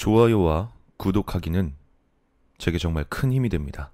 좋아요와 구독하기는 제게 정말 큰 힘이 됩니다.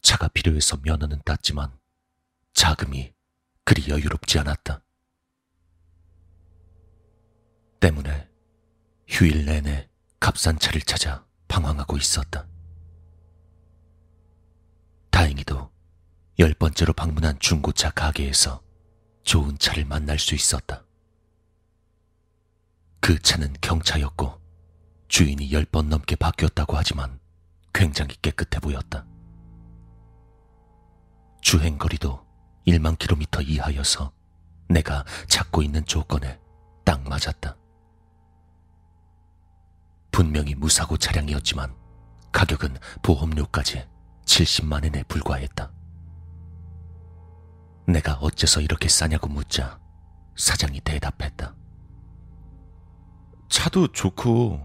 차가 필요해서 면허는 땄지만 자금이 그리 여유롭지 않았다. 때문에 휴일 내내 값싼 차를 찾아 방황하고 있었다. 다행히도 열 번째로 방문한 중고차 가게에서 좋은 차를 만날 수 있었다. 그 차는 경차였고 주인이 열 번 넘게 바뀌었다고 하지만 굉장히 깨끗해 보였다. 주행 거리도 1만 킬로미터 이하여서 내가 찾고 있는 조건에 딱 맞았다. 분명히 무사고 차량이었지만 가격은 보험료까지 70만 엔에 불과했다. 내가 어째서 이렇게 싸냐고 묻자 사장이 대답했다. 차도 좋고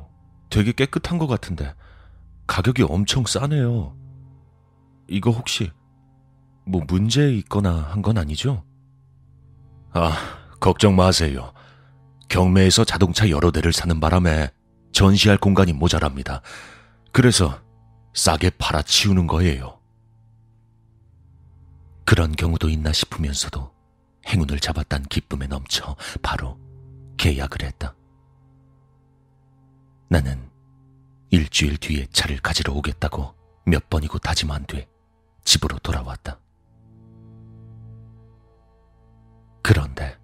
되게 깨끗한 것 같은데 가격이 엄청 싸네요. 이거 혹시 뭐 문제 있거나 한 건 아니죠? 아, 걱정 마세요. 경매에서 자동차 여러 대를 사는 바람에 전시할 공간이 모자랍니다. 그래서 싸게 팔아치우는 거예요. 그런 경우도 있나 싶으면서도 행운을 잡았단 기쁨에 넘쳐 바로 계약을 했다. 나는 일주일 뒤에 차를 가지러 오겠다고 몇 번이고 다짐한 뒤 집으로 돌아왔다. 그런데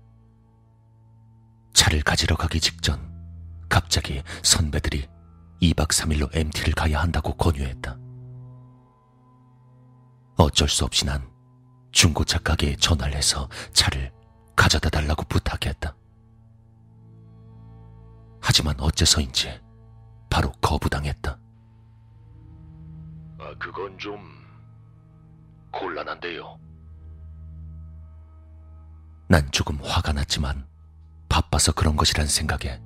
차를 가지러 가기 직전 갑자기 선배들이 2박 3일로 MT를 가야 한다고 권유했다. 어쩔 수 없이 난 중고차 가게에 전화를 해서 차를 가져다 달라고 부탁했다. 하지만 어째서인지 바로 거부당했다. 아, 그건 좀 곤란한데요. 난 조금 화가 났지만 바빠서 그런 것이란 생각에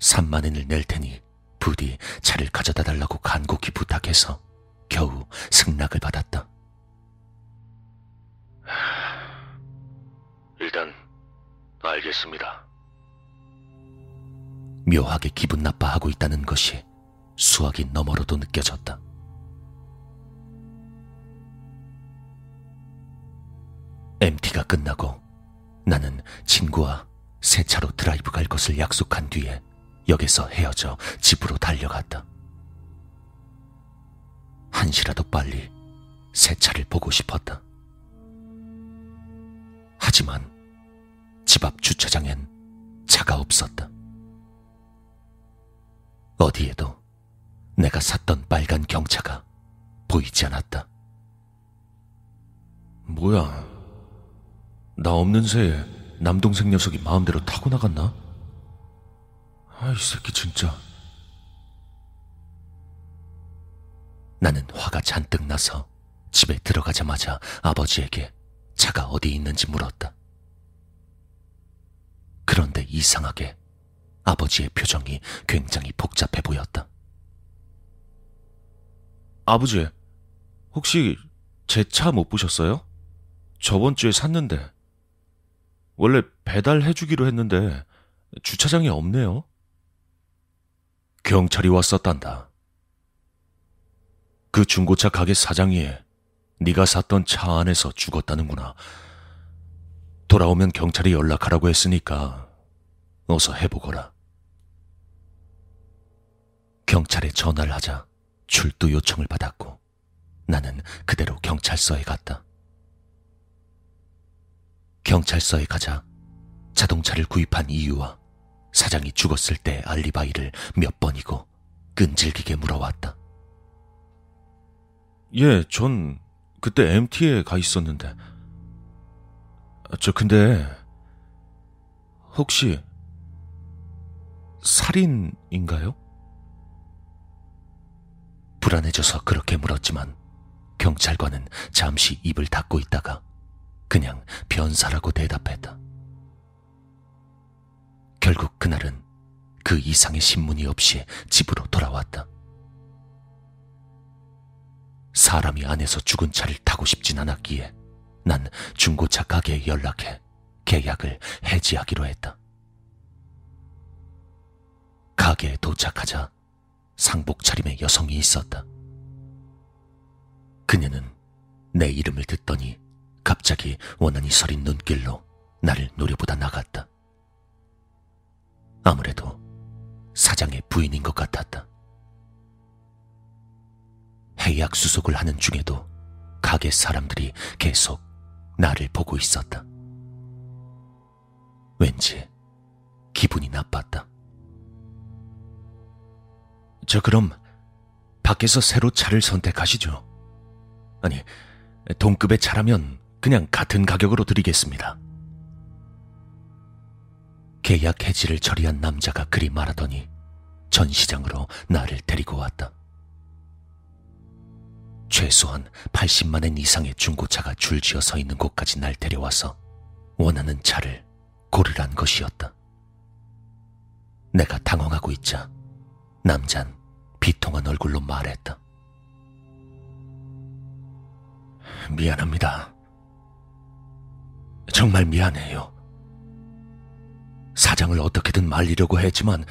3만 엔을 낼 테니 부디 차를 가져다 달라고 간곡히 부탁해서 겨우 승낙을 받았다. 일단 알겠습니다. 묘하게 기분 나빠하고 있다는 것이 수학이 너머로도 느껴졌다. MT가 끝나고 나는 친구와 새 차로 드라이브 갈 것을 약속한 뒤에 역에서 헤어져 집으로 달려갔다. 한시라도 빨리 새 차를 보고 싶었다. 하지만 집 앞 주차장엔 차가 없었다. 어디에도 내가 샀던 빨간 경차가 보이지 않았다. 뭐야? 나 없는 새에 남동생 녀석이 마음대로 타고 나갔나? 아이 새끼 진짜. 나는 화가 잔뜩 나서 집에 들어가자마자 아버지에게 차가 어디 있는지 물었다. 그런데 이상하게 아버지의 표정이 굉장히 복잡해 보였다. 아버지, 혹시 제 차 못 보셨어요? 저번 주에 샀는데. 원래 배달해주기로 했는데 주차장이 없네요. 경찰이 왔었단다. 그 중고차 가게 사장이 네가 샀던 차 안에서 죽었다는구나. 돌아오면 경찰이 연락하라고 했으니까 어서 해보거라. 경찰에 전화를 하자 출두 요청을 받았고 나는 그대로 경찰서에 갔다. 경찰서에 가자 자동차를 구입한 이유와 사장이 죽었을 때 알리바이를 몇 번이고 끈질기게 물어왔다. 예, 전 그때 MT에 가 있었는데. 저 근데 혹시 살인인가요? 불안해져서 그렇게 물었지만 경찰관은 잠시 입을 닫고 있다가 그냥 변사라고 대답했다. 결국 그날은 그 이상의 신문이 없이 집으로 돌아왔다. 사람이 안에서 죽은 차를 타고 싶진 않았기에 난 중고차 가게에 연락해 계약을 해지하기로 했다. 가게에 도착하자 상복 차림의 여성이 있었다. 그녀는 내 이름을 듣더니 갑자기 원한이 서린 눈길로 나를 노려보다 나갔다. 아무래도 사장의 부인인 것 같았다. 해약 수속을 하는 중에도 가게 사람들이 계속 나를 보고 있었다. 왠지 기분이 나빴다. 저 그럼 밖에서 새로 차를 선택하시죠. 아니, 동급의 차라면 그냥 같은 가격으로 드리겠습니다. 계약 해지를 처리한 남자가 그리 말하더니 전시장으로 나를 데리고 왔다. 최소한 80만엔 이상의 중고차가 줄지어 서 있는 곳까지 날 데려와서 원하는 차를 고르란 것이었다. 내가 당황하고 있자 남잔 비통한 얼굴로 말했다. 미안합니다. 정말 미안해요. 사장을 어떻게든 말리려고 했지만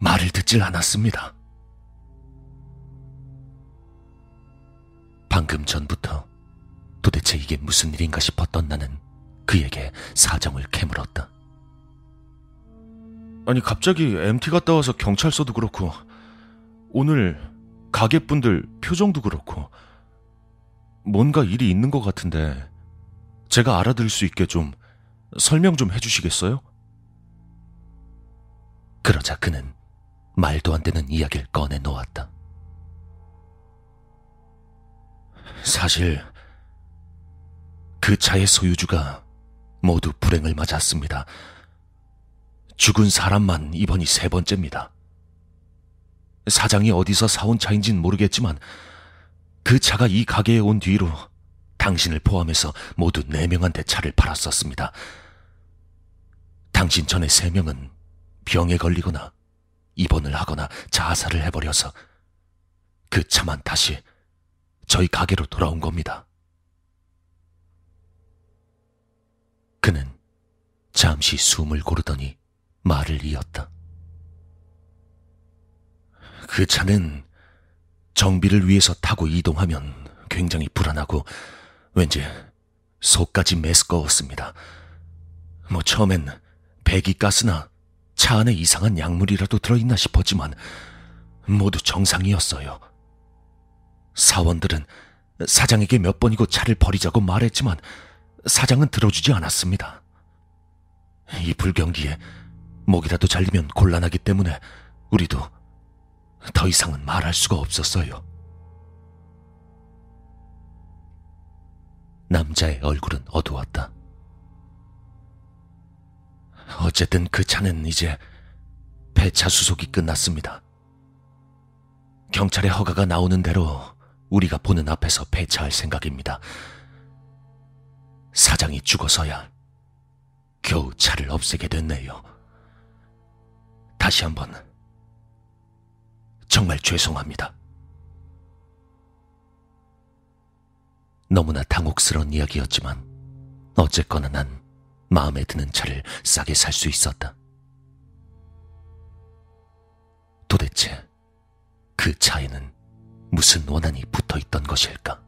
말을 듣질 않았습니다. 방금 전부터 도대체 이게 무슨 일인가 싶었던 나는 그에게 사정을 캐물었다. 아니 갑자기 MT 갔다 와서 경찰서도 그렇고 오늘 가게분들 표정도 그렇고 뭔가 일이 있는 것 같은데 제가 알아들을 수 있게 좀 설명 좀 해주시겠어요? 그러자 그는 말도 안 되는 이야기를 꺼내 놓았다. 사실 그 차의 소유주가 모두 불행을 맞았습니다. 죽은 사람만 이번이 세 번째입니다. 사장이 어디서 사온 차인진 모르겠지만 그 차가 이 가게에 온 뒤로 당신을 포함해서 모두 네 명한테 차를 팔았었습니다. 당신 전에 세 명은 병에 걸리거나 입원을 하거나 자살을 해버려서 그 차만 다시 저희 가게로 돌아온 겁니다. 그는 잠시 숨을 고르더니 말을 이었다. 그 차는 정비를 위해서 타고 이동하면 굉장히 불안하고 왠지 속까지 메스꺼웠습니다. 뭐 처음엔 배기가스나 차 안에 이상한 약물이라도 들어있나 싶었지만 모두 정상이었어요. 사원들은 사장에게 몇 번이고 차를 버리자고 말했지만 사장은 들어주지 않았습니다. 이 불경기에 목이라도 잘리면 곤란하기 때문에 우리도 더 이상은 말할 수가 없었어요. 남자의 얼굴은 어두웠다. 어쨌든 그 차는 이제 폐차 수속이 끝났습니다. 경찰의 허가가 나오는 대로 우리가 보는 앞에서 폐차할 생각입니다. 사장이 죽어서야 겨우 차를 없애게 됐네요. 다시 한번 정말 죄송합니다. 너무나 당혹스러운 이야기였지만 어쨌거나 난 마음에 드는 차를 싸게 살 수 있었다. 도대체 그 차에는 무슨 원한이 붙어 있던 것일까?